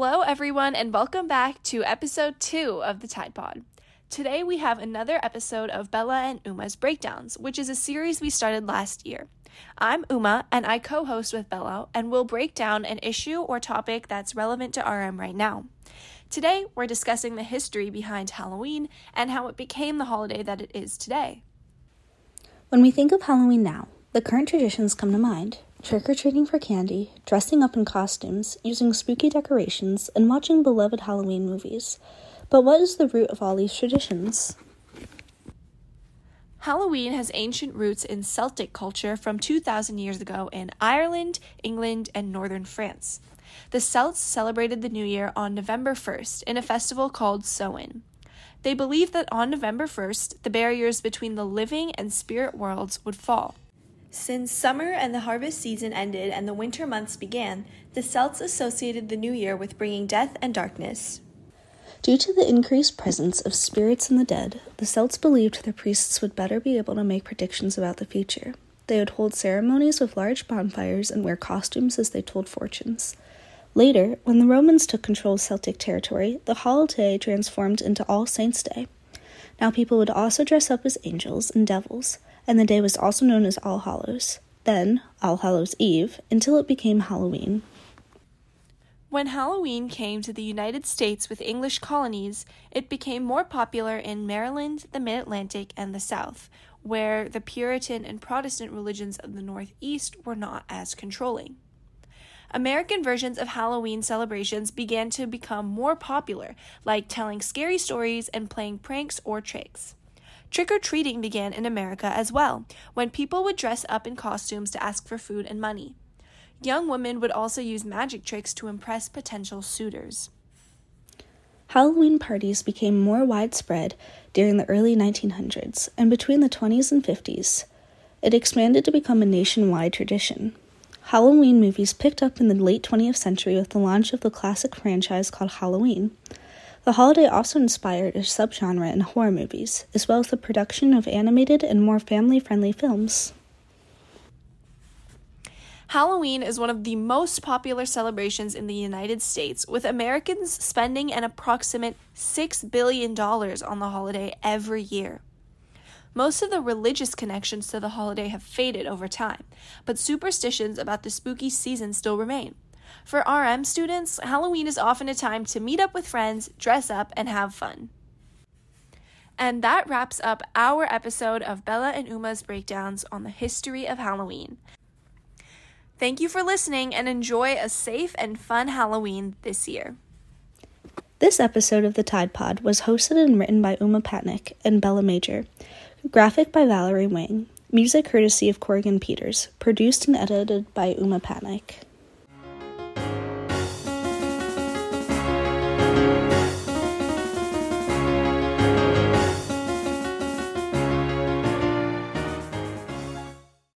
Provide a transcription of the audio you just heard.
Hello, everyone, and welcome back to episode two of the Tide Pod. Today we have another episode of Bella and Uma's Breakdowns, which is a series we started last year. I'm Uma, and I co host with Bella, and we'll break down an issue or topic that's relevant to RM right now. Today, we're discussing the history behind Halloween and how it became the holiday that it is today. When we think of Halloween now, the current traditions come to mind trick or treating for candy, dressing up in costumes, using spooky decorations, and watching beloved Halloween movies. But what is the root of all these traditions? Halloween has ancient roots in Celtic culture from 2,000 years ago in Ireland, England, and northern France. The Celts celebrated the new year on November 1st in a festival called Samhain. They believed that on November 1st, the barriers between the living and spirit worlds would fall. Since summer and the harvest season ended and the winter months began, the Celts associated the new year with bringing death and darkness. Due to the increased presence of spirits and the dead, the Celts believed their priests would better be able to make predictions about the future. They would hold ceremonies with large bonfires and wear costumes as they told fortunes. Later, when the Romans took control of Celtic territory, the holiday transformed into All Saints' Day. Now people would also dress up as angels and devils, and the day was also known as All Hallows, then All Hallows Eve, until it became Halloween. When Halloween came to the United States with English colonies, it became more popular in Maryland, the Mid Atlantic, and the South, where the Puritan and Protestant religions of the Northeast were not as controlling. American versions of Halloween celebrations began to become more popular, like telling scary stories and playing pranks or tricks. Trick or treating began in America as well, when people would dress up in costumes to ask for food and money. Young women would also use magic tricks to impress potential suitors. Halloween parties became more widespread during the early 1900s, and between the 20s and 50s, it expanded to become a nationwide tradition. Halloween movies picked up in the late 20th century with the launch of the classic franchise called Halloween. The holiday also inspired a subgenre in horror movies, as well as the production of animated and more family friendly films. Halloween is one of the most popular celebrations in the United States, with Americans spending an approximate $6 billion on the holiday every year. Most of the religious connections to the holiday have faded over time, but superstitions about the spooky season still remain. For RM students, Halloween is often a time to meet up with friends, dress up, and have fun. And that wraps up our episode of Bella and Uma's breakdowns on the history of Halloween. Thank you for listening and enjoy a safe and fun Halloween this year. This episode of the Tide Pod was hosted and written by Uma Patnick and Bella Major. Graphic by Valerie Wang. Music courtesy of Corrigan Peters. Produced and edited by Uma Patnick.